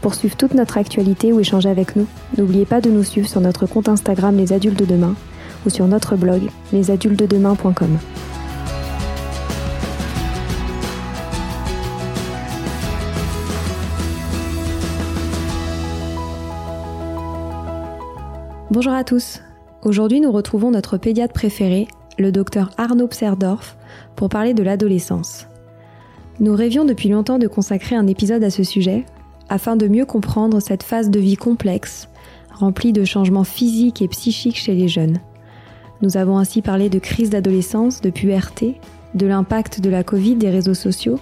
Pour suivre toute notre actualité ou échanger avec nous, n'oubliez pas de nous suivre sur notre compte Instagram Les Adultes de Demain ou sur notre blog lesadultesdedemain.com. Bonjour à tous. Aujourd'hui, nous retrouvons notre pédiatre préféré, le docteur Arnaud Pserdorf, pour parler de l'adolescence. Nous rêvions depuis longtemps de consacrer un épisode à ce sujet, afin de mieux comprendre cette phase de vie complexe, remplie de changements physiques et psychiques chez les jeunes. Nous avons ainsi parlé de crise d'adolescence, de puberté, de l'impact de la Covid, des réseaux sociaux,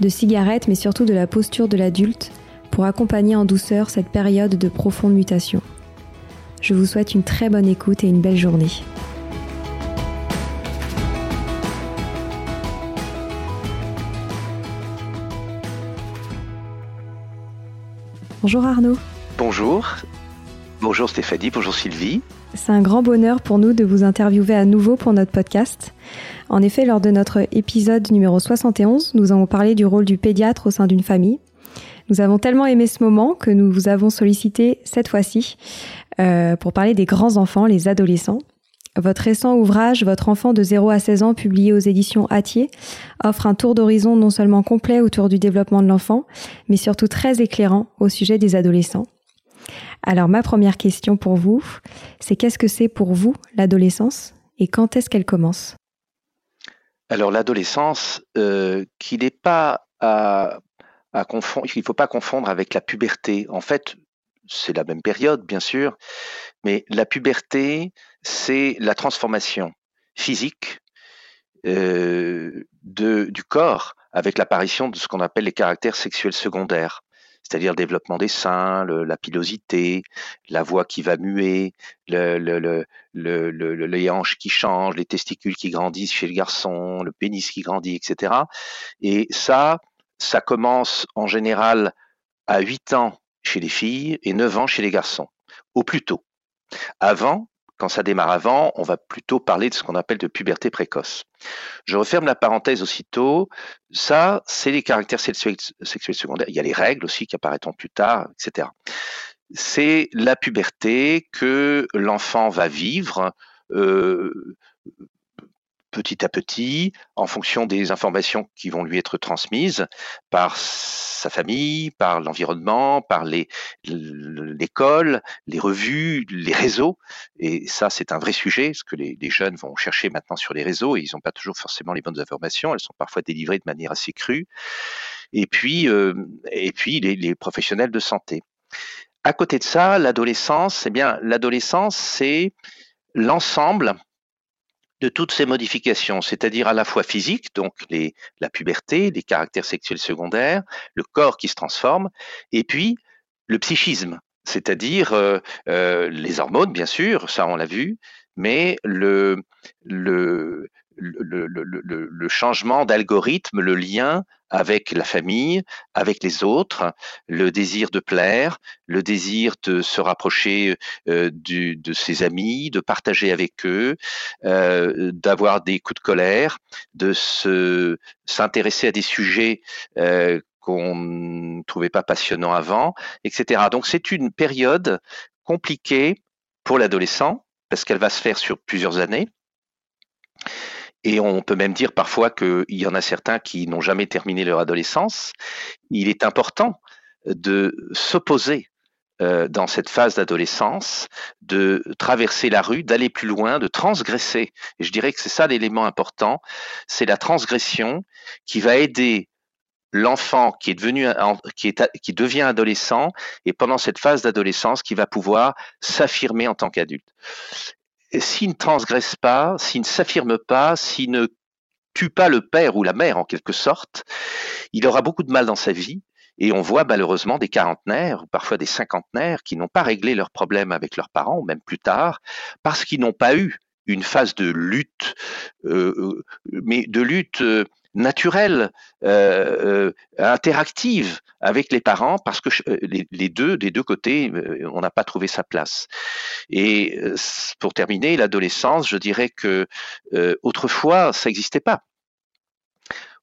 de cigarettes, mais surtout de la posture de l'adulte, pour accompagner en douceur cette période de profonde mutation. Je vous souhaite une très bonne écoute et une belle journée. Bonjour Arnaud. Bonjour. Bonjour Stéphanie, bonjour Sylvie. C'est un grand bonheur pour nous de vous interviewer à nouveau pour notre podcast. En effet, lors de notre épisode numéro 71, nous avons parlé du rôle du pédiatre au sein d'une famille. Nous avons tellement aimé ce moment que nous vous avons sollicité cette fois-ci euh, pour parler des grands enfants, les adolescents. Votre récent ouvrage, Votre enfant de 0 à 16 ans, publié aux éditions Atier, offre un tour d'horizon non seulement complet autour du développement de l'enfant, mais surtout très éclairant au sujet des adolescents. Alors ma première question pour vous, c'est qu'est-ce que c'est pour vous l'adolescence et quand est-ce qu'elle commence? Alors l'adolescence, euh, qui n'est pas à, ne faut pas confondre avec la puberté. En fait, c'est la même période, bien sûr, mais la puberté, c'est la transformation physique euh, de, du corps avec l'apparition de ce qu'on appelle les caractères sexuels secondaires, c'est-à-dire le développement des seins, la pilosité, la voix qui va muer, le, le, le, les hanches qui changent, les testicules qui grandissent chez le garçon, le pénis qui grandit, etc. Et ça, ça commence en général à 8 ans chez les filles et 9 ans chez les garçons, au plus tôt. Avant, quand ça démarre avant, on va plutôt parler de ce qu'on appelle de puberté précoce. Je referme la parenthèse aussitôt. Ça, c'est les caractères sexuels, secondaires. Il y a les règles aussi qui apparaîtront plus tard, etc. C'est la puberté que l'enfant va vivre euh, petit à petit, en fonction des informations qui vont lui être transmises par sa famille, par l'environnement, par l'école, les, revues, les réseaux. Et ça, c'est un vrai sujet, ce que les, jeunes vont chercher maintenant sur les réseaux, et ils n'ont pas toujours forcément les bonnes informations, elles sont parfois délivrées de manière assez crue. Et puis, euh, les professionnels de santé. À côté de ça, l'adolescence, eh bien, l'adolescence, c'est l'ensemble de toutes ces modifications, c'est-à-dire à la fois physique, donc la puberté, les caractères sexuels secondaires, le corps qui se transforme, et puis le psychisme, c'est-à-dire euh, euh, les hormones, bien sûr, ça on l'a vu, mais le changement d'algorithme, le lien avec la famille, avec les autres, le désir de plaire, le désir de se rapprocher euh, de ses amis, de partager avec eux, euh, d'avoir des coups de colère, de se s'intéresser à des sujets euh, qu'on ne trouvait pas passionnants avant, etc. Donc c'est une période compliquée pour l'adolescent parce qu'elle va se faire sur plusieurs années. Et on peut même dire parfois qu'il y en a certains qui n'ont jamais terminé leur adolescence. Il est important de s'opposer euh, dans cette phase d'adolescence, de traverser la rue, d'aller plus loin, de transgresser. Et je dirais que c'est ça l'élément important, c'est la transgression qui va aider l'enfant qui est devenu qui, est, qui devient adolescent et pendant cette phase d'adolescence qui va pouvoir s'affirmer en tant qu'adulte. S'il ne transgresse pas, s'il ne s'affirme pas, s'il ne tue pas le père ou la mère en quelque sorte, il aura beaucoup de mal dans sa vie. Et on voit malheureusement des quarantenaires ou parfois des cinquantenaires qui n'ont pas réglé leurs problèmes avec leurs parents, ou même plus tard, parce qu'ils n'ont pas eu une phase de lutte, euh, euh mais de lutte euh, naturelle, euh, euh, interactive avec les parents, parce que euh, les, deux, des deux côtés, on n'a pas trouvé sa place. Et pour terminer, l'adolescence, je dirais que autrefois, ça n'existait pas.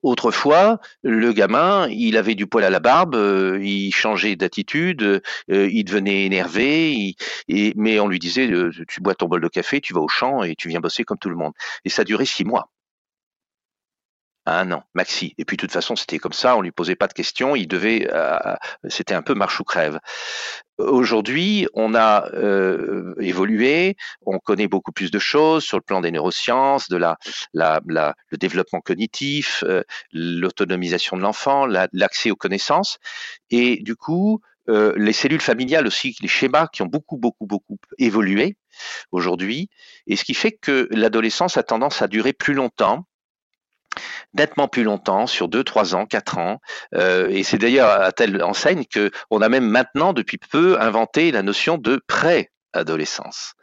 Autrefois, le gamin, il avait du poil à la barbe, il changeait d'attitude, il devenait énervé, et, mais on lui disait tu bois ton bol de café, tu vas au champ et tu viens bosser comme tout le monde. Et ça a duré six mois un an, maxi. Et puis de toute façon, c'était comme ça, on lui posait pas de questions, il devait, euh, c'était un peu marche ou crève. Aujourd'hui, on a euh, évolué, on connaît beaucoup plus de choses sur le plan des neurosciences, de la, la, le développement cognitif, euh, l'autonomisation de l'enfant, l'accès aux connaissances, et du coup, les cellules familiales aussi, les schémas qui ont beaucoup, beaucoup, beaucoup évolué aujourd'hui, et ce qui fait que l'adolescence a tendance à durer plus longtemps nettement plus longtemps, sur 2, 3 ans, 4 ans. Euh, et c'est d'ailleurs à telle enseigne qu'on a même maintenant, depuis peu, inventé la notion de pré-adolescence.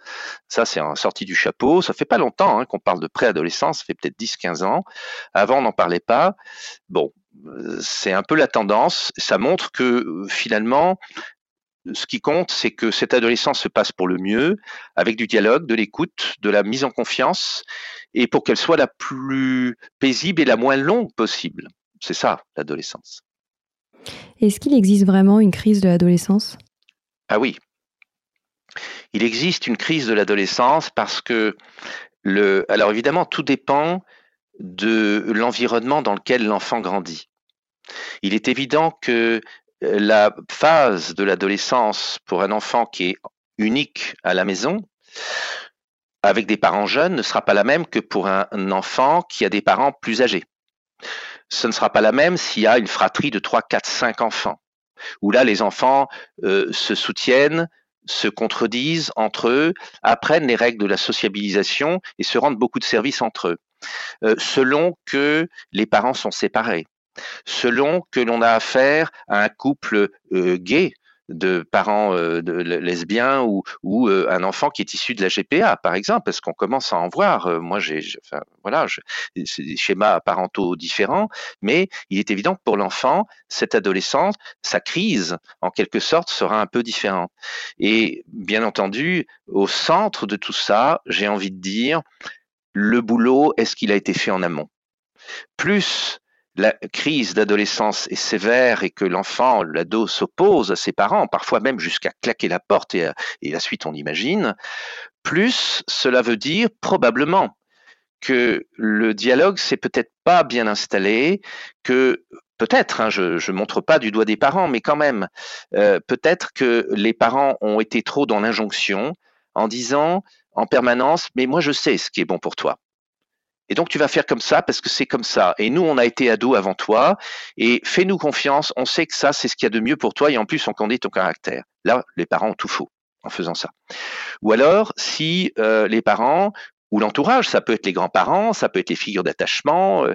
Ça, c'est sorti du chapeau. Ça fait pas longtemps hein, qu'on parle de préadolescence, ça fait peut-être 10-15 ans. Avant, on n'en parlait pas. Bon, c'est un peu la tendance. Ça montre que finalement, ce qui compte, c'est que cette adolescence se passe pour le mieux, avec du dialogue, de l'écoute, de la mise en confiance, et pour qu'elle soit la plus paisible et la moins longue possible. C'est ça, l'adolescence. Est-ce qu'il existe vraiment une crise de l'adolescence? Ah oui. Il existe une crise de l'adolescence parce que le. Alors évidemment, tout dépend de l'environnement dans lequel l'enfant grandit. Il est évident que la phase de l'adolescence pour un enfant qui est unique à la maison, avec des parents jeunes, ne sera pas la même que pour un enfant qui a des parents plus âgés. Ce ne sera pas la même s'il y a une fratrie de 3, 4, 5 enfants, où là les enfants euh, se soutiennent, se contredisent entre eux, apprennent les règles de la sociabilisation et se rendent beaucoup de services entre eux, euh, selon que les parents sont séparés selon que l'on a affaire à un couple euh, gay de parents euh, lesbiens ou, ou euh, un enfant qui est issu de la GPA, par exemple, parce qu'on commence à en voir. moi, j'ai, enfin, voilà, c'est des schémas parentaux différents, mais il est évident que pour l'enfant, cette adolescence, sa crise, en quelque sorte, sera un peu différente. Et bien entendu, au centre de tout ça, j'ai envie de dire, le boulot, est-ce qu'il a été fait en amont? Plus la crise d'adolescence est sévère et que l'enfant, l'ado, s'oppose à ses parents, parfois même jusqu'à claquer la porte et, la suite on imagine, plus cela veut dire probablement que le dialogue s'est peut-être pas bien installé, que peut-être, hein, je ne montre pas du doigt des parents, mais quand même, euh, peut-être que les parents ont été trop dans l'injonction en disant en permanence, mais moi je sais ce qui est bon pour toi. Et donc tu vas faire comme ça parce que c'est comme ça. Et nous, on a été ados avant toi. Et fais-nous confiance. On sait que ça, c'est ce qu'il y a de mieux pour toi. Et en plus, on connaît ton caractère. Là, les parents ont tout faux en faisant ça. Ou alors, si euh, les parents ou l'entourage, ça peut être les grands-parents, ça peut être les figures d'attachement, euh,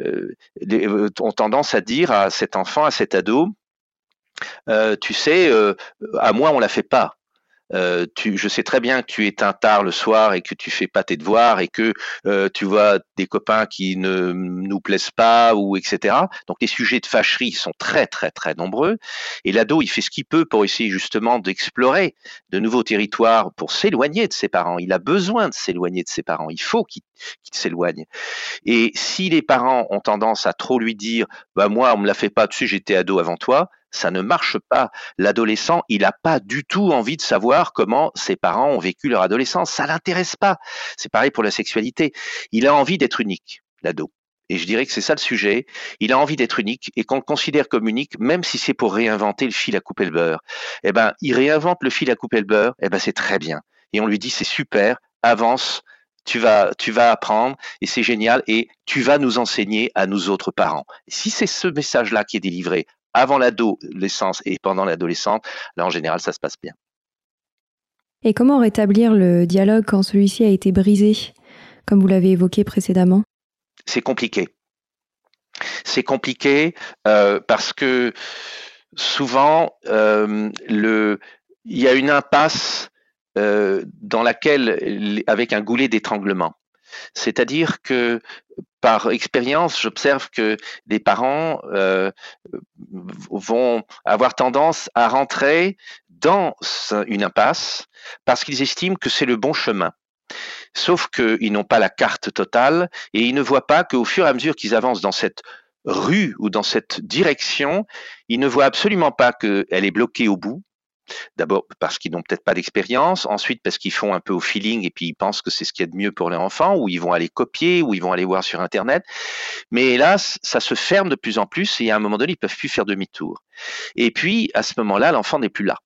euh, ont tendance à dire à cet enfant, à cet ado, tu sais, à moi on la fait pas. Euh, tu, je sais très bien que tu éteins tard le soir et que tu fais pas tes devoirs et que euh, tu vois des copains qui ne nous plaisent pas ou etc. Donc les sujets de fâcherie sont très très très nombreux et l'ado il fait ce qu'il peut pour essayer justement d'explorer de nouveaux territoires pour s'éloigner de ses parents. Il a besoin de s'éloigner de ses parents. Il faut qu'il s'éloigne. Et si les parents ont tendance à trop lui dire, bah moi on me l'a fait pas dessus, j'étais ado avant toi, ça ne marche pas. L'adolescent, il n'a pas du tout envie de savoir comment ses parents ont vécu leur adolescence. Ça l'intéresse pas. C'est pareil pour la sexualité. Il a envie d'être unique, l'ado. et je dirais que c'est ça le sujet, il a envie d'être unique et qu'on le considère comme unique, même si c'est pour réinventer le fil à couper le beurre. Eh ben, il réinvente le fil à couper le beurre, eh ben, c'est très bien. Et on lui dit, c'est super, avance, tu vas, tu vas apprendre et c'est génial et tu vas nous enseigner à nous autres parents. Si c'est ce message-là qui est délivré avant l'adolescence et pendant l'adolescence, là en général ça se passe bien. Et comment rétablir le dialogue quand celui-ci a été brisé, comme vous l'avez évoqué précédemment? C'est compliqué. C'est compliqué euh, parce que souvent, euh, le, il y a une impasse euh, dans laquelle, avec un goulet d'étranglement. C'est-à-dire que par expérience, j'observe que les parents euh, vont avoir tendance à rentrer dans une impasse parce qu'ils estiment que c'est le bon chemin. Sauf qu'ils n'ont pas la carte totale et ils ne voient pas qu'au fur et à mesure qu'ils avancent dans cette rue ou dans cette direction, ils ne voient absolument pas qu'elle est bloquée au bout, D'abord parce qu'ils n'ont peut-être pas d'expérience, ensuite parce qu'ils font un peu au feeling et puis ils pensent que c'est ce qu'il y a de mieux pour leur enfant, ou ils vont aller copier, ou ils vont aller voir sur Internet. Mais hélas, ça se ferme de plus en plus et à un moment donné, ils peuvent plus faire demi-tour. Et puis, à ce moment-là, l'enfant n'est plus là.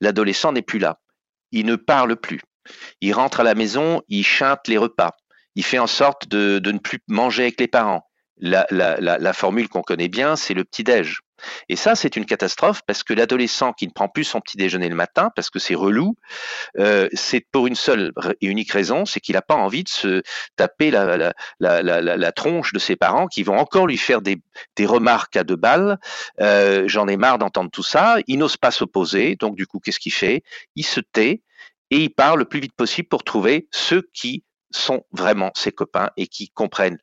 L'adolescent n'est plus là. Il ne parle plus. Il rentre à la maison, il chante les repas. Il fait en sorte de, ne plus manger avec les parents. La, la formule qu'on connaît bien, c'est le petit-déj. Et ça, c'est une catastrophe parce que l'adolescent qui ne prend plus son petit déjeuner le matin parce que c'est relou, euh, c'est pour une seule et unique raison, c'est qu'il n'a pas envie de se taper la, tronche de ses parents qui vont encore lui faire des, remarques à deux balles. Euh, j'en ai marre d'entendre tout ça. Il n'ose pas s'opposer, donc du coup, qu'est-ce qu'il fait? Il se tait et il part le plus vite possible pour trouver ceux qui sont vraiment ses copains et qui comprennent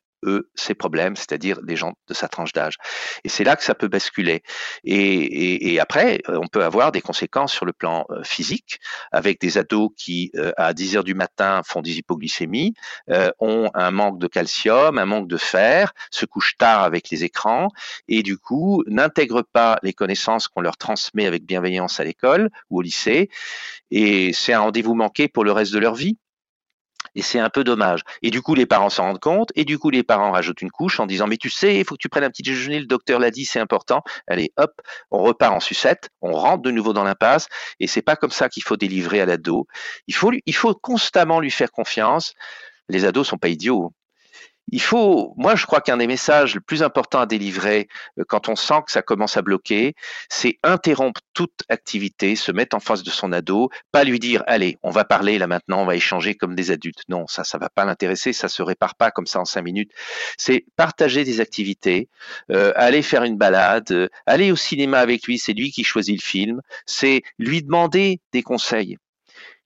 ces problèmes, c'est-à-dire des gens de sa tranche d'âge. Et c'est là que ça peut basculer. Et, après, euh, on peut avoir des conséquences sur le plan euh, physique, avec des ados qui, euh, à 10 heures du matin, font des hypoglycémies, ont un manque de calcium, un manque de fer, se couchent tard avec les écrans, et du coup, n'intègrent pas les connaissances qu'on leur transmet avec bienveillance à l'école ou au lycée. Et c'est un rendez-vous manqué pour le reste de leur vie. Et c'est un peu dommage. Et du coup, les parents s'en rendent compte, et du coup, les parents rajoutent une couche en disant, mais tu sais, il faut que tu prennes un petit déjeuner, le docteur l'a dit, c'est important. Allez, hop, on repart en sucette, on rentre de nouveau dans l'impasse, et c'est pas comme ça qu'il faut délivrer à l'ado. Il faut, il faut constamment lui faire confiance. Les ados sont pas idiots il faut, moi je crois qu'un des messages le plus important à délivrer euh, quand on sent que ça commence à bloquer, c'est interrompre toute activité, se mettre en face de son ado, pas lui dire allez, on va parler là maintenant, on va échanger comme des adultes. Non, ça, ça va pas l'intéresser, ça se répare pas comme ça en cinq minutes. C'est partager des activités, euh, aller faire une balade, euh, aller au cinéma avec lui, c'est lui qui choisit le film, c'est lui demander des conseils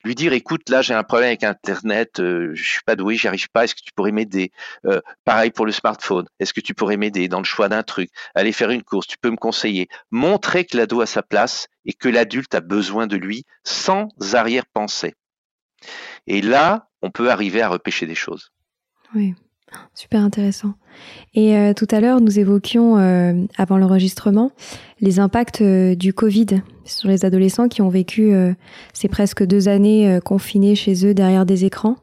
lui dire écoute là j'ai un problème avec internet euh, je suis pas doué j'y arrive pas est-ce que tu pourrais m'aider? Euh, pareil pour le smartphone est-ce que tu pourrais m'aider dans le choix d'un truc? Aller faire une course tu peux me conseiller. Montrer que l'ado a sa place et que l'adulte a besoin de lui sans arrière-pensée. Et là on peut arriver à repêcher des choses Super intéressant. Et euh, tout à l'heure, nous évoquions, euh, avant l'enregistrement, les impacts euh, du Covid sur les adolescents qui ont vécu ces presque deux années confinés chez eux derrière des écrans.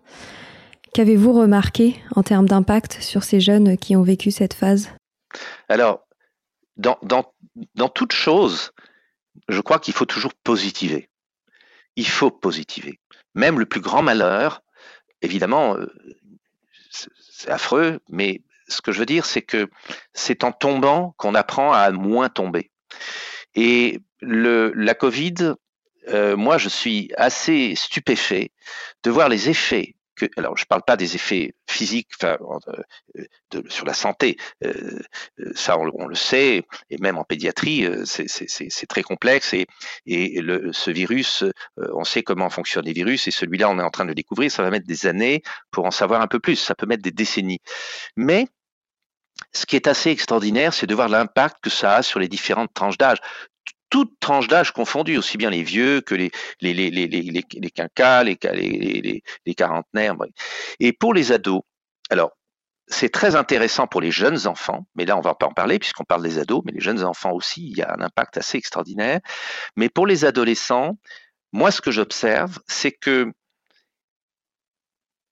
Qu'avez-vous remarqué en termes d'impact sur ces jeunes qui ont vécu cette phase? Alors, dans, dans, dans toute chose, je crois qu'il faut toujours positiver. Il faut positiver. Même le plus grand malheur, évidemment, c'est affreux, mais ce que je veux dire, c'est que c'est en tombant qu'on apprend à moins tomber. Et la Covid, euh, moi, je suis assez stupéfait de voir les effets alors je ne parle pas des effets physiques euh, sur la santé, euh, ça on, le sait, et même en pédiatrie, euh, c'est très complexe, et, ce virus, on sait comment fonctionnent les virus, et celui-là on est en train de le découvrir, ça va mettre des années pour en savoir un peu plus, ça peut mettre des décennies. Mais ce qui est assez extraordinaire, c'est de voir l'impact que ça a sur les différentes tranches d'âge toutes tranches d'âge confondues, aussi bien les vieux que les, les, les, les, quinquas, les, quarantenaires. Et pour les ados, alors, c'est très intéressant pour les jeunes enfants, mais là, on va pas en parler puisqu'on parle des ados, mais les jeunes enfants aussi, il y a un impact assez extraordinaire. Mais pour les adolescents, moi, ce que j'observe, c'est que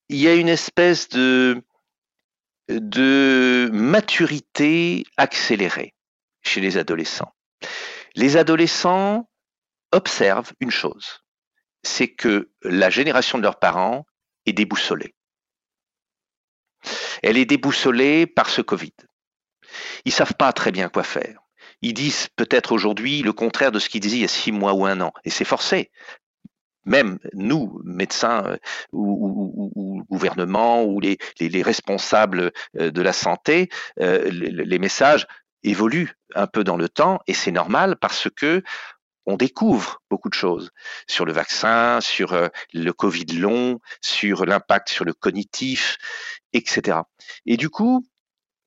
il y a une espèce de de maturité accélérée chez les adolescents. Les adolescents observent une chose, c'est que la génération de leurs parents est déboussolée. Elle est déboussolée par ce Covid. Ils savent pas très bien quoi faire. Ils disent peut-être aujourd'hui le contraire de ce qu'ils disaient il y a six mois ou un an. Et c'est forcé. Même nous, médecins euh, ou, ou, gouvernement ou les, responsables euh, de la santé, euh, les messages évoluent un peu dans le temps et c'est normal parce que on découvre beaucoup de choses sur le vaccin, sur euh, le Covid long, sur l'impact sur le cognitif, etc. Et du coup,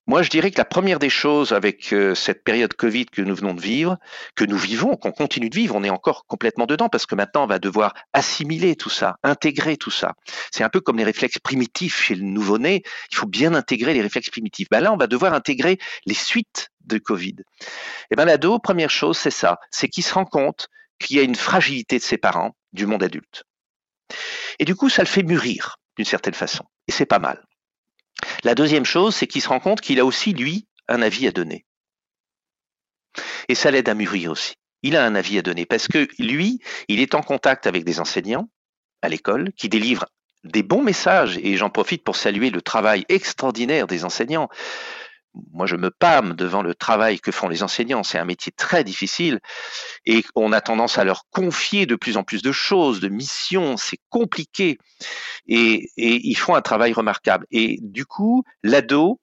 moi, je dirais que la première des choses avec euh, cette période Covid que nous venons de vivre, que nous vivons, qu'on continue de vivre, on est encore complètement dedans parce que maintenant on va devoir assimiler tout ça, intégrer tout ça. C'est un peu comme les réflexes primitifs chez le nouveau-né. Il faut bien intégrer les réflexes primitifs. Ben là, on va devoir intégrer les suites de Covid. Eh ben l'ado, première chose, c'est ça, c'est qu'il se rend compte qu'il y a une fragilité de ses parents du monde adulte. Et du coup, ça le fait mûrir d'une certaine façon. Et c'est pas mal. La deuxième chose, c'est qu'il se rend compte qu'il a aussi, lui, un avis à donner. Et ça l'aide à mûrir aussi. Il a un avis à donner parce que lui, il est en contact avec des enseignants à l'école qui délivrent des bons messages et j'en profite pour saluer le travail extraordinaire des enseignants moi je me pâme devant le travail que font les enseignants. C'est un métier très difficile et on a tendance à leur confier de plus en plus de choses, de missions. C'est compliqué et, ils font un travail remarquable. Et du coup, l'ado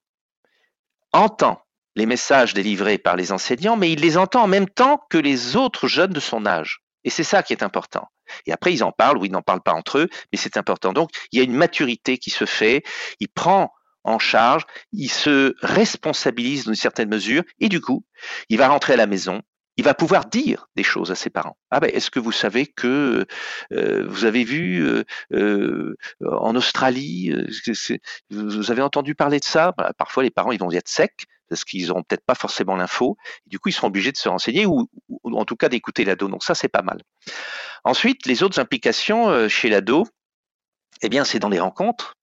entend les messages délivrés par les enseignants, mais il les entend en même temps que les autres jeunes de son âge. Et c'est ça qui est important. Et après, ils en parlent ou ils n'en parlent pas entre eux, mais c'est important. Donc, il y a une maturité qui se fait. Il prend en charge, il se responsabilise dans une certaine mesure, et du coup, il va rentrer à la maison, il va pouvoir dire des choses à ses parents. Ah ben, est-ce que vous savez que euh, vous avez vu euh, euh, en Australie, vous avez entendu parler de ça? Bah, Parfois, les parents ils vont être secs parce qu'ils n'auront peut-être pas forcément l'info. Du coup, ils seront obligés de se renseigner ou, ou en tout cas d'écouter l'ado. Donc ça, c'est pas mal. Ensuite, les autres implications chez l'ado, eh bien, c'est dans les rencontres.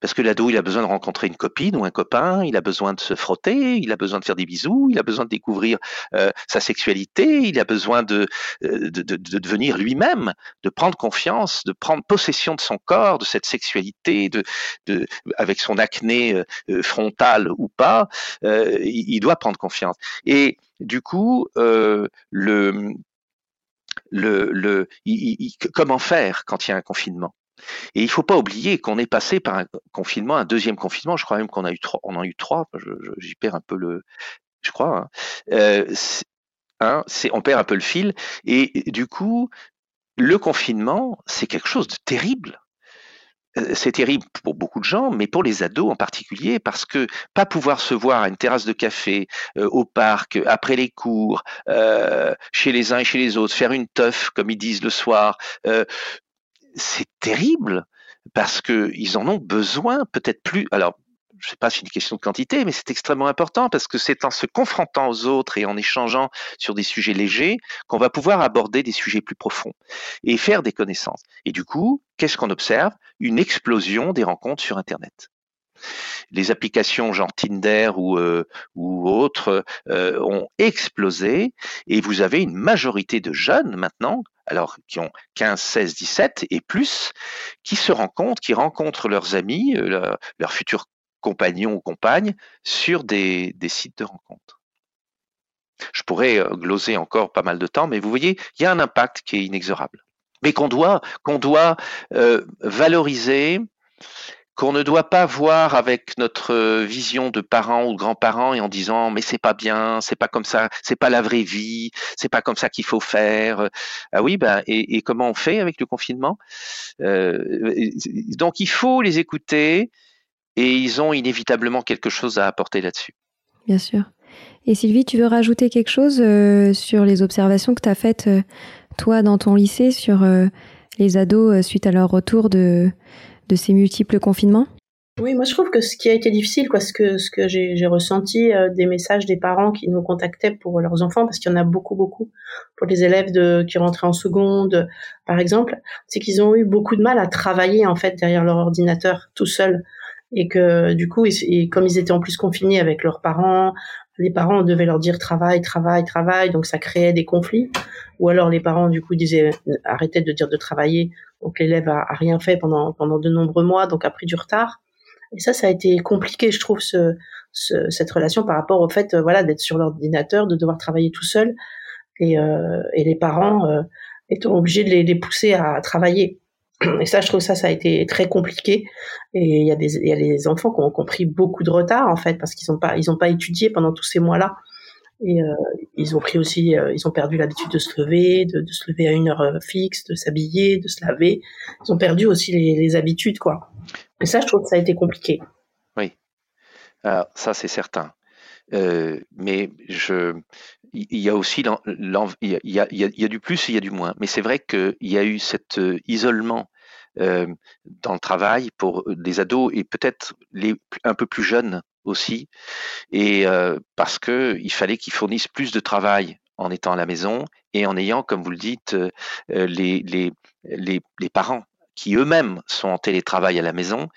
Parce que l'ado, il a besoin de rencontrer une copine ou un copain, il a besoin de se frotter, il a besoin de faire des bisous, il a besoin de découvrir euh, sa sexualité, il a besoin de, euh, de, de, de devenir lui-même, de prendre confiance, de prendre possession de son corps, de cette sexualité, de, de avec son acné euh, frontal ou pas, il, il, doit prendre confiance. Et du coup, le le, le il, comment faire quand il y a un confinement? Et il ne faut pas oublier qu'on est passé par un confinement, un deuxième confinement. Je crois même qu'on a eu trois. On en a eu trois. J'y perds un peu le. Je crois. Hein. Euh, hein, on perd un peu le fil. Et du coup, le confinement, c'est quelque chose de terrible. Euh, c'est terrible pour beaucoup de gens, mais pour les ados en particulier, parce que pas pouvoir se voir à une terrasse de café, euh, au parc, après les cours, chez les uns et chez les autres, faire une teuf, comme ils disent le soir, c'est terrible parce qu'ils en ont besoin, peut-être plus. Alors, je ne sais pas si c'est une question de quantité, mais c'est extrêmement important parce que c'est en se confrontant aux autres et en échangeant sur des sujets légers qu'on va pouvoir aborder des sujets plus profonds et faire des connaissances. Et du coup, qu'est-ce qu'on observe? Une explosion des rencontres sur Internet. Les applications genre Tinder ou, euh, ou autres euh, ont explosé et vous avez une majorité de jeunes maintenant alors qui ont 15, 16, 17 et plus, qui se rencontrent, qui rencontrent leurs amis, euh, leurs futurs compagnons ou compagnes sur des, sites de rencontres. Je pourrais euh, gloser encore pas mal de temps, mais vous voyez, il y a un impact qui est inexorable, mais qu'on doit, qu'on doit euh, valoriser qu'on ne doit pas voir avec notre euh, vision de parents ou grands-parents et en disant mais c'est pas bien, c'est pas comme ça, c'est pas la vraie vie, c'est pas comme ça qu'il faut faire. Ah oui, ben et, comment on fait avec le confinement? Euh, Donc il faut les écouter et ils ont inévitablement quelque chose à apporter là-dessus. Bien sûr. Et Sylvie, tu veux rajouter quelque chose euh, sur les observations que tu as faites toi dans ton lycée sur les ados suite à leur retour de de ces multiples confinements? Oui, moi je trouve que ce qui a été difficile, quoi, ce que ce que j'ai ressenti euh, des messages des parents qui nous contactaient pour leurs enfants, parce qu'il y en a beaucoup beaucoup pour les élèves de qui rentraient en seconde, par exemple, c'est qu'ils ont eu beaucoup de mal à travailler en fait derrière leur ordinateur tout seuls. et que du coup, comme ils étaient en plus confinés avec leurs parents, les parents devaient leur dire travail, travail, travail, donc ça créait des conflits. Ou alors les parents du coup disaient arrêtez de dire de travailler, donc l'élève a, rien fait pendant pendant de nombreux mois, donc a pris du retard. Et ça, ça a été compliqué, je trouve, ce, ce, cette relation par rapport au fait, euh, voilà, d'être sur l'ordinateur, de devoir travailler tout seul, et, euh, les parents euh, étant obligés de les pousser à travailler. Et ça, je trouve ça, ça a été très compliqué. Et il y a des, il y a des enfants qui ont, qui pris beaucoup de retard en fait parce qu'ils n'ont pas, pas étudié pendant tous ces mois-là. Et euh, ils ont pris aussi, euh, ils ont perdu l'habitude de se lever, de, se lever à une heure euh, fixe, de s'habiller, de se laver. Ils ont perdu aussi les, les, habitudes, quoi. Et ça, je trouve que ça a été compliqué. Oui, Alors, ça c'est certain. Euh, mais je, il y a aussi, il y a, il y a, du plus et il y a du moins. Mais c'est vrai qu'il y a eu cet isolement euh, dans le travail pour des ados et peut-être les un peu plus jeunes aussi, et euh, parce que il fallait qu'ils fournissent plus de travail en étant à la maison et en ayant, comme vous le dites, euh, les, les, les, les parents qui eux-mêmes sont en télétravail à la maison,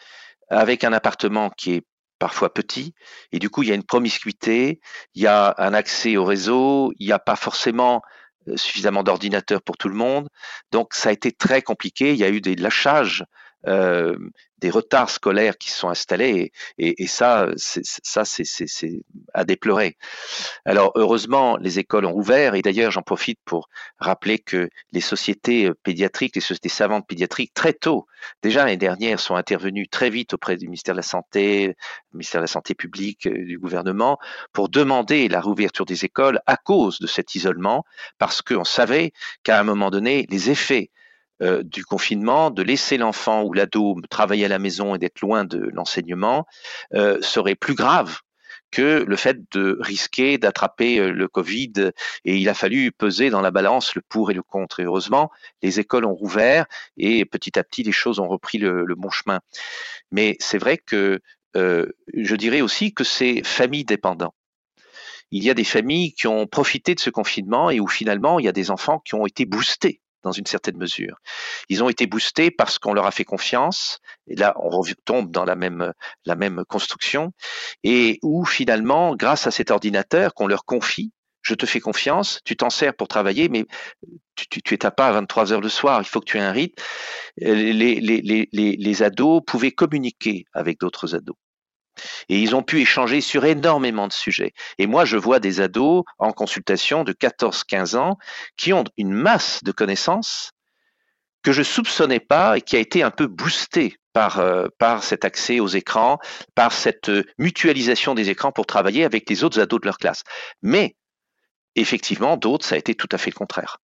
avec un appartement qui est parfois petit, et du coup il y a une promiscuité, il y a un accès au réseau, il n'y a pas forcément euh, suffisamment d'ordinateurs pour tout le monde. Donc ça a été très compliqué. Il y a eu des lâchages euh, des retards scolaires qui sont installés et, et, ça, ça c'est à déplorer. Alors heureusement, les écoles ont ouvert et d'ailleurs j'en profite pour rappeler que les sociétés pédiatriques, les sociétés savantes pédiatriques, très tôt, déjà l'année dernière, sont intervenues très vite auprès du ministère de la Santé, du ministère de la Santé publique, euh, du gouvernement, pour demander la réouverture des écoles à cause de cet isolement, parce qu'on savait qu'à un moment donné, les effets euh, du confinement, de laisser l'enfant ou l'ado travailler à la maison et d'être loin de l'enseignement euh, serait plus grave que le fait de risquer d'attraper euh, le Covid. Et il a fallu peser dans la balance le pour et le contre. Et heureusement, les écoles ont rouvert et petit à petit, les choses ont repris le, bon chemin. Mais c'est vrai que je dirais aussi que c'est famille dépendant. Il y a des familles qui ont profité de ce confinement et où finalement, il y a des enfants qui ont été boostés dans une certaine mesure. Ils ont été boostés parce qu'on leur a fait confiance, et là on retombe dans la même, la même construction, et où finalement, grâce à cet ordinateur qu'on leur confie, je te fais confiance, tu t'en sers pour travailler, mais tu, tu, tu pas à 23 heures le soir, il faut que tu aies un rythme. Les, les, les, les ados pouvaient communiquer avec d'autres ados. Et ils ont pu échanger sur énormément de sujets. Et moi, je vois des ados en consultation de 14-15 ans qui ont une masse de connaissances que je soupçonnais pas et qui a été un peu boostée par, euh, par cet accès aux écrans, par cette euh, mutualisation des écrans pour travailler avec les autres ados de leur classe. Mais effectivement, d'autres, ça a été tout à fait le contraire.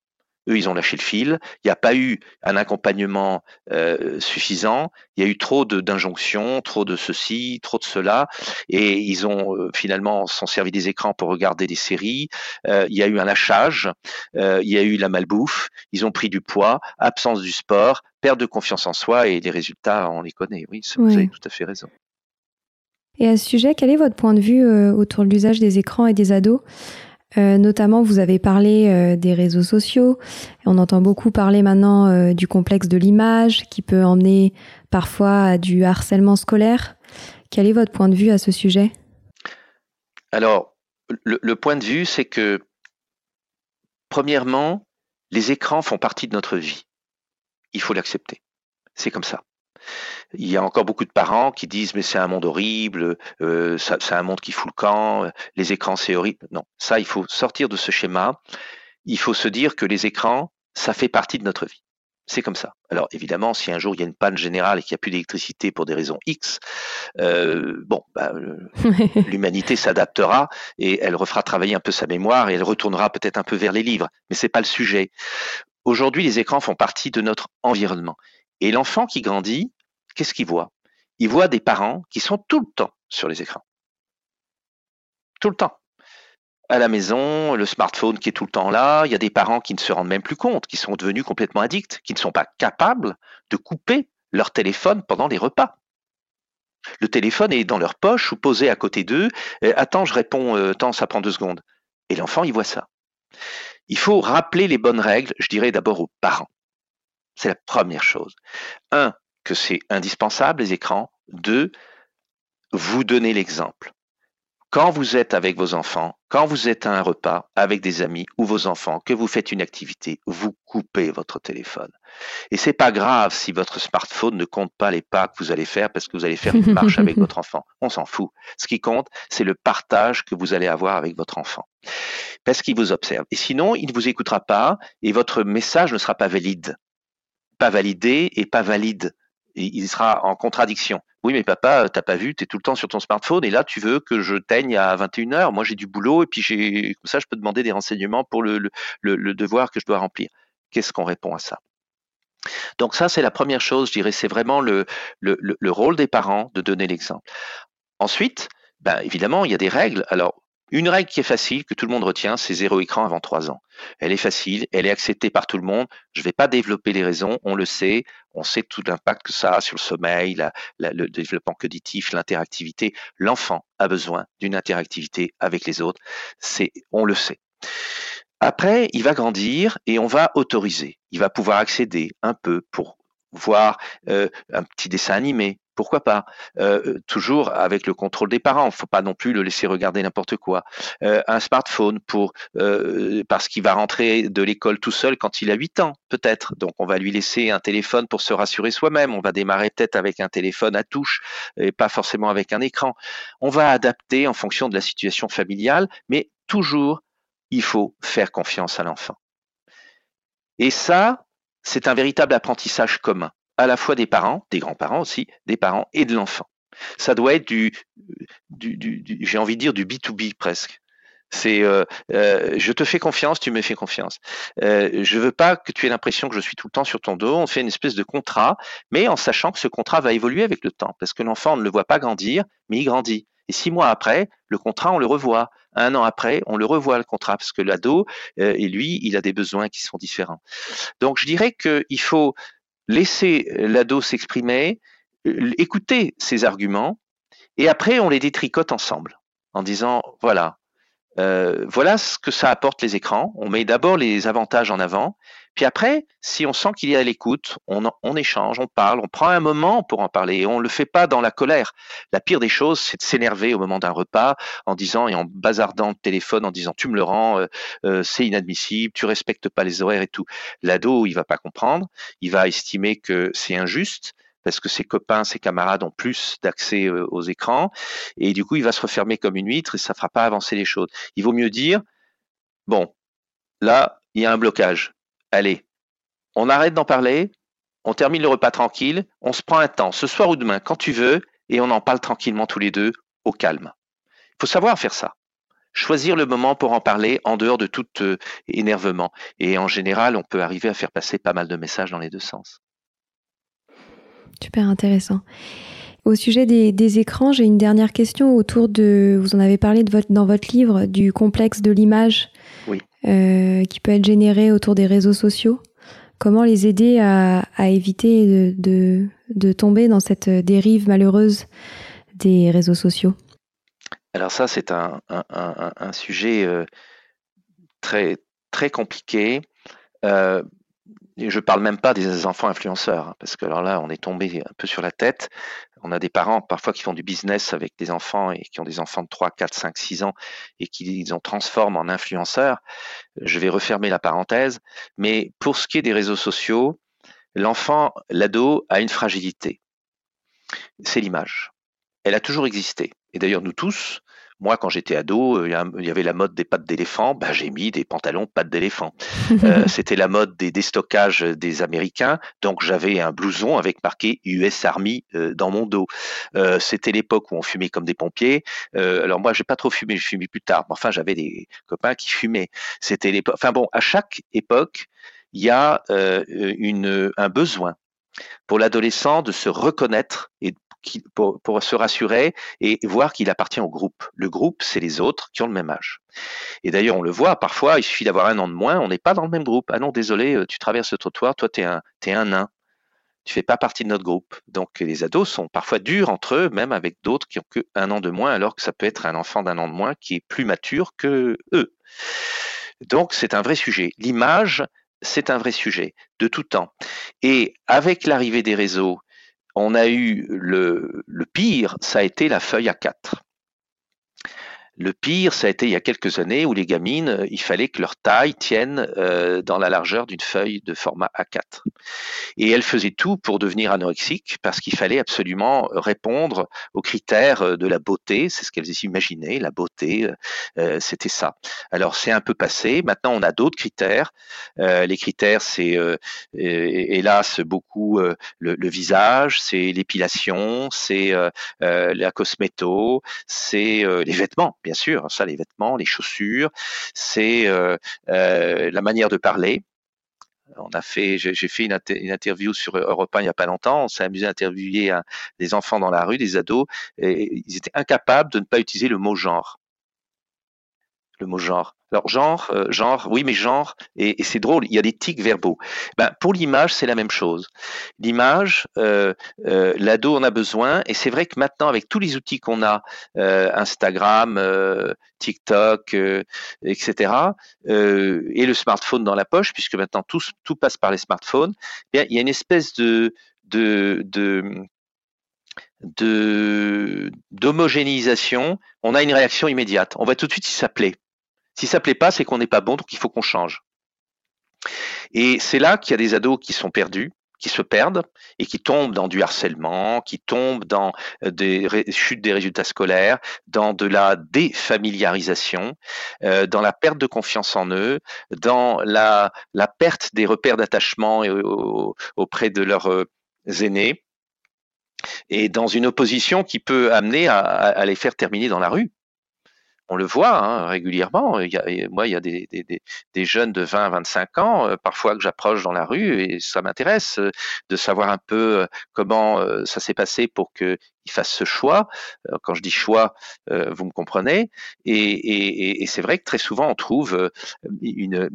Eux, ils ont lâché le fil. Il n'y a pas eu un accompagnement euh, suffisant. Il y a eu trop d'injonctions, trop de ceci, trop de cela. Et ils ont euh, finalement sont servi des écrans pour regarder des séries. Euh, il y a eu un lâchage. Il y a eu la malbouffe. Ils ont pris du poids, absence du sport, perte de confiance en soi. Et les résultats, on les connaît. Oui, vous oui. avez tout à fait raison. Et à ce sujet, quel est votre point de vue autour de l'usage des écrans et des ados? Euh, notamment, vous avez parlé euh, des réseaux sociaux. On entend beaucoup parler maintenant euh, du complexe de l'image qui peut emmener parfois à du harcèlement scolaire. Quel est votre point de vue à ce sujet? Alors, le, le, point de vue, c'est que, premièrement, les écrans font partie de notre vie. Il faut l'accepter. C'est comme ça. Il y a encore beaucoup de parents qui disent mais c'est un monde horrible, euh, c'est un monde qui fout le camp, les écrans c'est horrible. Non, ça il faut sortir de ce schéma. Il faut se dire que les écrans, ça fait partie de notre vie. C'est comme ça. Alors évidemment, si un jour il y a une panne générale et qu'il n'y a plus d'électricité pour des raisons X, euh, bon, bah, l'humanité s'adaptera et elle refera travailler un peu sa mémoire et elle retournera peut-être un peu vers les livres. Mais c'est pas le sujet. Aujourd'hui, les écrans font partie de notre environnement. Et l'enfant qui grandit, qu'est-ce qu'il voit Il voit des parents qui sont tout le temps sur les écrans. Tout le temps. À la maison, le smartphone qui est tout le temps là, il y a des parents qui ne se rendent même plus compte, qui sont devenus complètement addicts, qui ne sont pas capables de couper leur téléphone pendant les repas. Le téléphone est dans leur poche ou posé à côté d'eux. Attends, je réponds, euh, attends, ça prend deux secondes. Et l'enfant, il voit ça. Il faut rappeler les bonnes règles, je dirais d'abord aux parents. C'est la première chose. Un, que c'est indispensable, les écrans. Deux, vous donner l'exemple. Quand vous êtes avec vos enfants, quand vous êtes à un repas avec des amis ou vos enfants, que vous faites une activité, vous coupez votre téléphone. Et c'est pas grave si votre smartphone ne compte pas les pas que vous allez faire parce que vous allez faire une marche avec votre enfant. On s'en fout. Ce qui compte, c'est le partage que vous allez avoir avec votre enfant. Parce qu'il vous observe. Et sinon, il ne vous écoutera pas et votre message ne sera pas valide. Pas validé et pas valide il sera en contradiction. Oui, mais papa, t'as pas vu, tu es tout le temps sur ton smartphone et là, tu veux que je teigne à 21h. Moi, j'ai du boulot et puis j'ai, comme ça, je peux demander des renseignements pour le, devoir que je dois remplir. Qu'est-ce qu'on répond à ça? Donc ça, c'est la première chose, je dirais, c'est vraiment le, rôle des parents de donner l'exemple. Ensuite, ben, évidemment, il y a des règles. Alors, une règle qui est facile, que tout le monde retient, c'est zéro écran avant trois ans. Elle est facile, elle est acceptée par tout le monde. Je ne vais pas développer les raisons, on le sait, on sait tout l'impact que ça a sur le sommeil, le développement cognitif, l'interactivité. L'enfant a besoin d'une interactivité avec les autres, c'est, on le sait. Après, il va grandir et on va autoriser. Il va pouvoir accéder un peu pour voir euh, un petit dessin animé, pourquoi pas euh, Toujours avec le contrôle des parents. Il ne faut pas non plus le laisser regarder n'importe quoi. Euh, un smartphone pour euh, parce qu'il va rentrer de l'école tout seul quand il a 8 ans, peut-être. Donc on va lui laisser un téléphone pour se rassurer soi-même. On va démarrer peut-être avec un téléphone à touche et pas forcément avec un écran. On va adapter en fonction de la situation familiale, mais toujours il faut faire confiance à l'enfant. Et ça, c'est un véritable apprentissage commun à la fois des parents, des grands-parents aussi, des parents et de l'enfant. Ça doit être du, j'ai envie de dire du B2B presque. C'est euh, euh, je te fais confiance, tu me fais confiance. Euh, je veux pas que tu aies l'impression que je suis tout le temps sur ton dos. On fait une espèce de contrat, mais en sachant que ce contrat va évoluer avec le temps, parce que l'enfant ne le voit pas grandir, mais il grandit. Et six mois après, le contrat, on le revoit. Un an après, on le revoit le contrat, parce que l'ado, euh, et lui, il a des besoins qui sont différents. Donc, je dirais qu'il faut laisser l'ado s'exprimer, euh, écouter ses arguments, et après on les détricote ensemble en disant voilà, euh, voilà ce que ça apporte les écrans. On met d'abord les avantages en avant, puis après, si on sent qu'il y a l'écoute, on, échange, on parle, on prend un moment pour en parler. On ne le fait pas dans la colère. La pire des choses, c'est de s'énerver au moment d'un repas en disant et en bazardant le téléphone, en disant tu me le rends, euh, euh, c'est inadmissible, tu respectes pas les horaires et tout. L'ado, il va pas comprendre, il va estimer que c'est injuste parce que ses copains, ses camarades ont plus d'accès euh, aux écrans, et du coup, il va se refermer comme une huître et ça fera pas avancer les choses. Il vaut mieux dire, bon, là, il y a un blocage. Allez, on arrête d'en parler, on termine le repas tranquille, on se prend un temps, ce soir ou demain, quand tu veux, et on en parle tranquillement tous les deux, au calme. Il faut savoir faire ça. Choisir le moment pour en parler en dehors de tout euh, énervement. Et en général, on peut arriver à faire passer pas mal de messages dans les deux sens. Super intéressant. Au sujet des, écrans, j'ai une dernière question autour de, vous en avez parlé de votre, dans votre livre, du complexe de l'image euh, qui peut être généré autour des réseaux sociaux. Comment les aider à, éviter de, tomber dans cette dérive malheureuse des réseaux sociaux? Alors ça, c'est un, sujet euh, très, très compliqué. Euh, je je parle même pas des enfants influenceurs, hein, parce que alors là, on est tombé un peu sur la tête. On a des parents parfois qui font du business avec des enfants et qui ont des enfants de 3, 4, 5, 6 ans et qui les en transforment en influenceurs. Je vais refermer la parenthèse. Mais pour ce qui est des réseaux sociaux, l'enfant, l'ado a une fragilité. C'est l'image. Elle a toujours existé. Et d'ailleurs, nous tous, moi, quand j'étais ado, euh, il y avait la mode des pattes d'éléphant. Ben, j'ai mis des pantalons pattes d'éléphant. Euh, c'était la mode des déstockages des Américains. Donc, j'avais un blouson avec marqué US Army euh, dans mon dos. c'était l'époque où on fumait comme des pompiers. alors, moi, j'ai pas trop fumé. Je fumais plus tard. Enfin, j'avais des copains qui fumaient. C'était l'époque. Enfin bon, à chaque époque, il y a une, un besoin pour l'adolescent de se reconnaître et pour, se rassurer et voir qu'il appartient au groupe. Le groupe, c'est les autres qui ont le même âge. Et d'ailleurs, on le voit, parfois, il suffit d'avoir un an de moins, on n'est pas dans le même groupe. Ah non, désolé, euh, tu traverses le trottoir, toi, tu es un, un nain. Tu fais pas partie de notre groupe. Donc, les ados sont parfois durs entre eux, même avec d'autres qui ont que un an de moins, alors que ça peut être un enfant d'un an de moins qui est plus mature que eux. Donc, c'est un vrai sujet. L'image, c'est un vrai sujet de tout temps. Et avec l'arrivée des réseaux, on a eu le, le pire, ça a été la feuille A4. Le pire, ça a été il y a quelques années où les gamines, euh, il fallait que leur taille tienne euh, dans la largeur d'une feuille de format A4. Et elles faisaient tout pour devenir anorexiques parce qu'il fallait absolument répondre aux critères euh, de la beauté. C'est ce qu'elles imaginaient, la beauté, c'était ça. Alors c'est un peu passé. Maintenant, on a d'autres critères. les critères, c'est hélas beaucoup le, le, visage, c'est l'épilation, c'est la cosméto, c'est les vêtements bien sûr, ça, les vêtements, les chaussures, c'est euh, euh, la manière de parler. On a fait, j'ai fait une, interview sur Europe 1 il n'y a pas longtemps. On s'est amusé à interviewer des enfants dans la rue, des ados, et ils étaient incapables de ne pas utiliser le mot genre. Le mot genre. Alors genre, euh, genre, oui, mais genre, et, c'est drôle, il y a des tics verbaux. Ben, pour l'image, c'est la même chose. L'image, euh, euh, l'ado en a besoin, et c'est vrai que maintenant, avec tous les outils qu'on a, Instagram, TikTok, etc., et le smartphone dans la poche, puisque maintenant tout, tout passe par les smartphones, eh il y a une espèce de, de, de de d'homogénéisation, on a une réaction immédiate. On voit tout de suite si ça plaît. Si ça plaît pas, c'est qu'on n'est pas bon, donc il faut qu'on change. Et c'est là qu'il y a des ados qui sont perdus, qui se perdent et qui tombent dans du harcèlement, qui tombent dans euh, des chutes des résultats scolaires, dans de la défamiliarisation, euh, dans la perte de confiance en eux, dans la, perte des repères d'attachement auprès de leurs euh, aînés, et dans une opposition qui peut amener à les faire terminer dans la rue on le voit hein, régulièrement. Il moi, il y a des, jeunes de 20 à 25 ans, euh, parfois que j'approche dans la rue, et ça m'intéresse euh, de savoir un peu euh, comment ça s'est passé pour qu'ils fassent ce choix. Quand je dis choix, vous me comprenez. Et, c'est vrai que très souvent, on trouve une,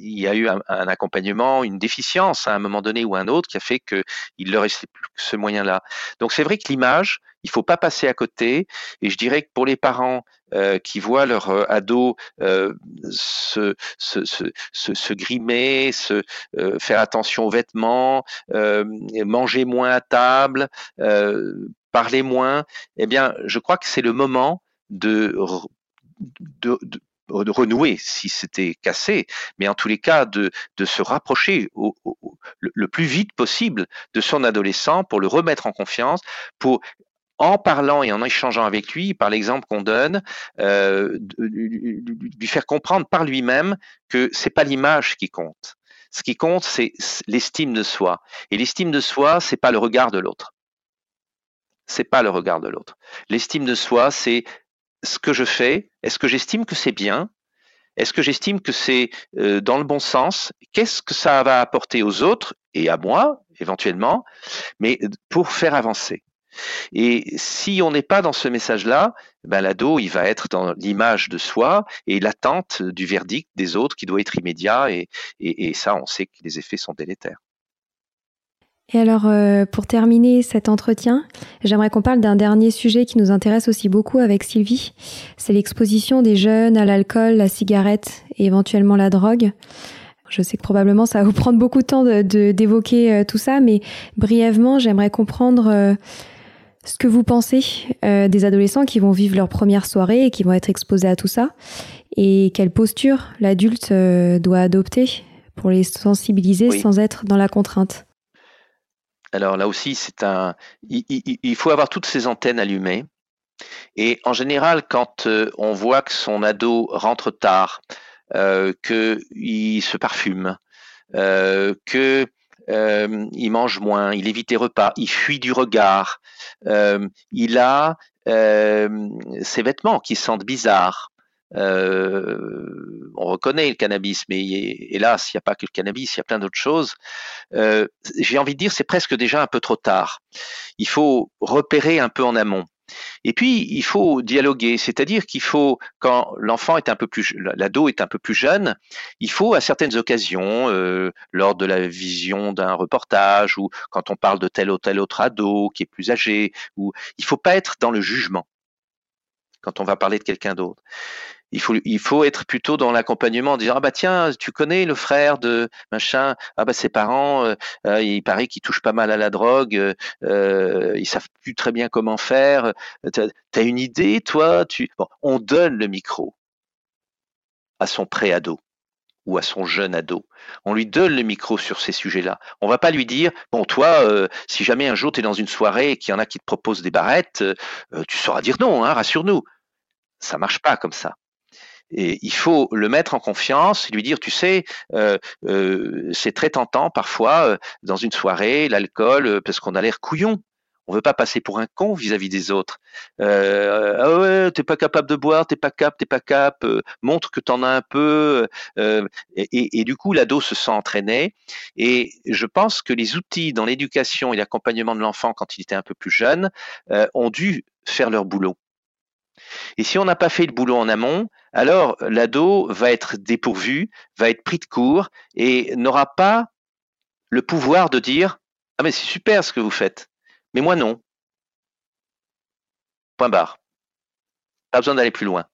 il y a eu un, accompagnement, une déficience à un moment donné ou un autre qui a fait qu'il leur restait plus ce moyen-là. Donc c'est vrai que l'image, il faut pas passer à côté. Et je dirais que pour les parents euh, qui voient leur euh, ado euh, se, se, se, se, grimer, se faire attention aux vêtements, manger moins à table, parler moins, eh bien, je crois que c'est le moment de, renouer si c'était cassé, mais en tous les cas de, se rapprocher le, plus vite possible de son adolescent pour le remettre en confiance, pour en parlant et en échangeant avec lui, par l'exemple qu'on donne, euh, lui faire comprendre par lui-même que c'est pas l'image qui compte. Ce qui compte, c'est l'estime de soi. Et l'estime de soi, c'est pas le regard de l'autre. C'est pas le regard de l'autre. L'estime de soi, c'est ce que je fais. Est-ce que j'estime que c'est bien? Est-ce que j'estime que c'est euh, dans le bon sens? Qu'est-ce que ça va apporter aux autres et à moi, éventuellement, mais pour faire avancer? Et si on n'est pas dans ce message-là, ben l'ado, il va être dans l'image de soi et l'attente du verdict des autres qui doit être immédiat. Et, et, ça, on sait que les effets sont délétères. Et alors, euh, pour terminer cet entretien, j'aimerais qu'on parle d'un dernier sujet qui nous intéresse aussi beaucoup avec Sylvie. C'est l'exposition des jeunes à l'alcool, la cigarette et éventuellement la drogue. Je sais que probablement ça va vous prendre beaucoup de temps d'évoquer de, euh, tout ça, mais brièvement, j'aimerais comprendre euh, ce que vous pensez euh, des adolescents qui vont vivre leur première soirée et qui vont être exposés à tout ça et quelle posture l'adulte euh, doit adopter pour les sensibiliser sans être dans la contrainte. Alors là aussi, il, faut avoir toutes ces antennes allumées. Et en général, quand euh, on voit que son ado rentre tard, euh, qu'il se parfume, que euh, il mange moins, il évite les repas, il fuit du regard, euh, il a euh, ses vêtements qui sentent bizarres. On reconnaît le cannabis, mais hélas, il n'y a pas que le cannabis, il y a plein d'autres choses. J'ai envie de dire, c'est presque déjà un peu trop tard. Il faut repérer un peu en amont. Et puis, il faut dialoguer, c'est-à-dire qu'il faut, quand l'enfant est un peu plus, l'ado est un peu plus jeune, il faut à certaines occasions, euh, lors de la vision d'un reportage ou quand on parle de tel ou tel autre ado qui est plus âgé, ou il faut pas être dans le jugement quand on va parler de quelqu'un d'autre. Il faut, être plutôt dans l'accompagnement, en disant ah bah tiens, tu connais le frère de machin, ah bah ses parents, euh, euh, il paraît qu'ils touchent pas mal à la drogue, euh, ils savent plus très bien comment faire. T'as as une idée, toi Tu, bon, on donne le micro à son préado ou à son jeune ado. On lui donne le micro sur ces sujets-là. On va pas lui dire, bon, toi, si jamais un jour tu es dans une soirée et qu'il y en a qui te proposent des barrettes, tu sauras dire non, hein, rassure-nous. Ça marche pas comme ça. Il faut le mettre en confiance, lui dire, tu sais, euh, euh, c'est très tentant parfois euh, dans une soirée, l'alcool, parce qu'on a l'air couillon. On veut pas passer pour un con vis-à-vis des autres. Ah ouais, t'es pas capable de boire, t'es pas cap, t'es pas cap. montre que t'en as un peu. Et, et, du coup, l'ado se sent entraîné. Et je pense que les outils dans l'éducation et l'accompagnement de l'enfant quand il était un peu plus jeune ont dû faire leur boulot. Et si on n'a pas fait le boulot en amont, alors l'ado va être dépourvu, va être pris de court et n'aura pas le pouvoir de dire Ah mais c'est super ce que vous faites, mais moi non. Point barre. Pas besoin d'aller plus loin.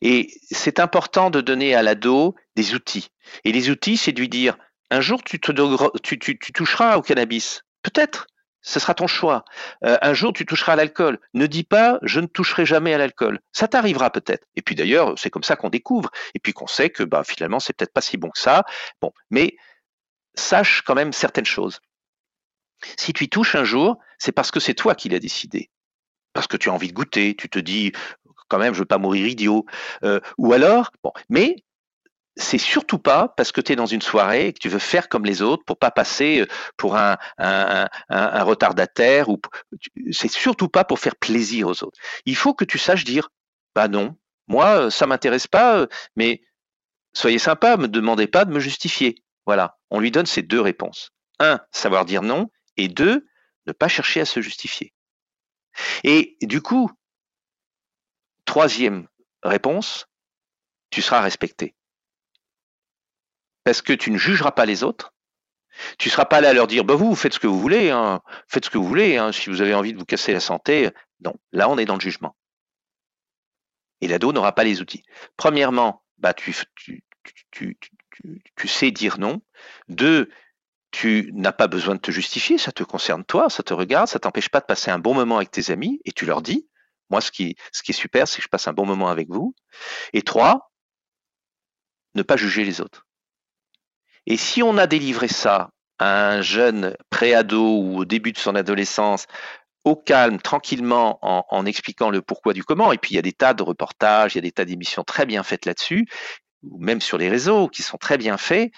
Et c'est important de donner à l'ado des outils. Et les outils, c'est de lui dire un jour tu, tu toucheras au cannabis. Peut-être ce sera ton choix. Euh, un jour, tu toucheras à l'alcool. Ne dis pas, je ne toucherai jamais à l'alcool. Ça t'arrivera peut-être. Et puis d'ailleurs, c'est comme ça qu'on découvre. Et puis qu'on sait que bah, finalement, c'est peut-être pas si bon que ça. Bon, mais sache quand même certaines choses. Si tu y touches un jour, c'est parce que c'est toi qui l'as décidé. Parce que tu as envie de goûter, tu te dis, quand même, je veux pas mourir idiot. Euh, ou alors, bon, mais c'est surtout pas parce que tu es dans une soirée et que tu veux faire comme les autres pour pas passer euh, pour un, un, retardataire ou c'est surtout pas pour faire plaisir aux autres. Il faut que tu saches dire bah non, moi euh, ça m'intéresse pas, euh, mais soyez sympa, me demandez pas de me justifier. Voilà, on lui donne ces deux réponses. Un, savoir dire non, et deux, ne pas chercher à se justifier. Et du coup, troisième réponse, tu seras respecté parce que tu ne jugeras pas les autres. Tu ne seras pas là à leur dire, bah vous, faites ce que vous voulez, hein, faites ce que vous voulez, hein, si vous avez envie de vous casser la santé. Non, là on est dans le jugement. Et l'ado n'aura pas les outils. Premièrement, bah tu, sais dire non. Deux, tu n'as pas besoin de te justifier, ça te concerne toi, ça te regarde, ça t'empêche pas de passer un bon moment avec tes amis, et tu leur dis, moi ce qui est super, c'est que je passe un bon moment avec vous. Et trois, ne pas juger les autres. Et si on a délivré ça à un jeune préado ou au début de son adolescence, au calme, tranquillement, en, expliquant le pourquoi du comment, et puis il y a des tas de reportages, il y a des tas d'émissions très bien faites là-dessus, ou même sur les réseaux qui sont très bien faits,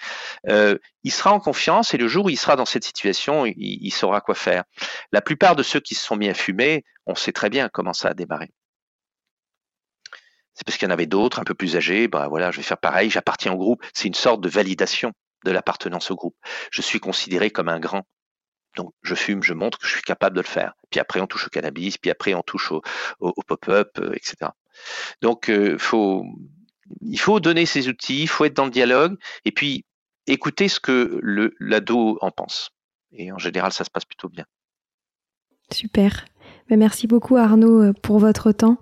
euh, il sera en confiance et le jour où il sera dans cette situation, il, il, saura quoi faire. La plupart de ceux qui se sont mis à fumer, on sait très bien comment ça a démarré. C'est parce qu'il y en avait d'autres, un peu plus âgés, ben voilà, je vais faire pareil, j'appartiens au groupe. C'est une sorte de validation de l'appartenance au groupe. Je suis considéré comme un grand. Donc je fume, je montre que je suis capable de le faire. Puis après on touche au cannabis, puis après on touche au, pop-up, euh, etc. Donc euh, il faut donner ces outils, il faut être dans le dialogue, et puis écouter ce que l'ado en pense. Et en général, ça se passe plutôt bien. Super. Ben, merci beaucoup Arnaud euh, pour votre temps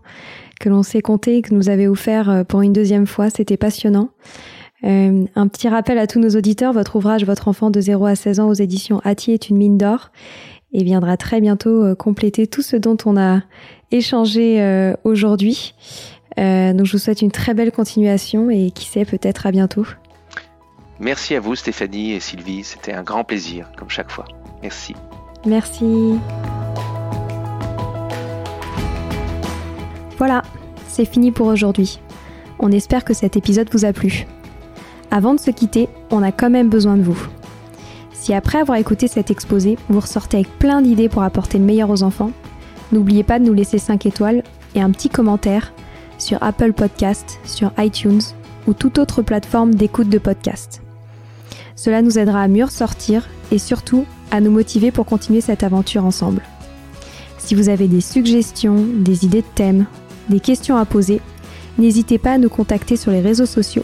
que l'on s'est compté, que nous avez offert pour une deuxième fois. C'était passionnant. Euh, un petit rappel à tous nos auditeurs, votre ouvrage Votre enfant de 0 à 16 ans aux éditions Atier est une mine d'or et viendra très bientôt euh, compléter tout ce dont on a échangé euh, aujourd'hui. donc je vous souhaite une très belle continuation et qui sait peut-être à bientôt. Merci à vous Stéphanie et Sylvie, c'était un grand plaisir comme chaque fois. Merci. Merci. Voilà, c'est fini pour aujourd'hui. On espère que cet épisode vous a plu. Avant de se quitter, on a quand même besoin de vous. Si après avoir écouté cet exposé, vous ressortez avec plein d'idées pour apporter le meilleur aux enfants, n'oubliez pas de nous laisser 5 étoiles et un petit commentaire sur Apple Podcast, sur iTunes ou toute autre plateforme d'écoute de podcast. Cela nous aidera à mieux ressortir et surtout à nous motiver pour continuer cette aventure ensemble. Si vous avez des suggestions, des idées de thèmes, des questions à poser, n'hésitez pas à nous contacter sur les réseaux sociaux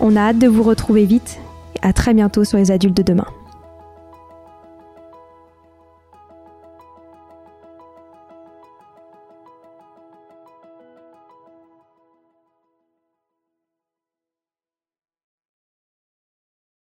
On a hâte de vous retrouver vite et à très bientôt sur les adultes de demain.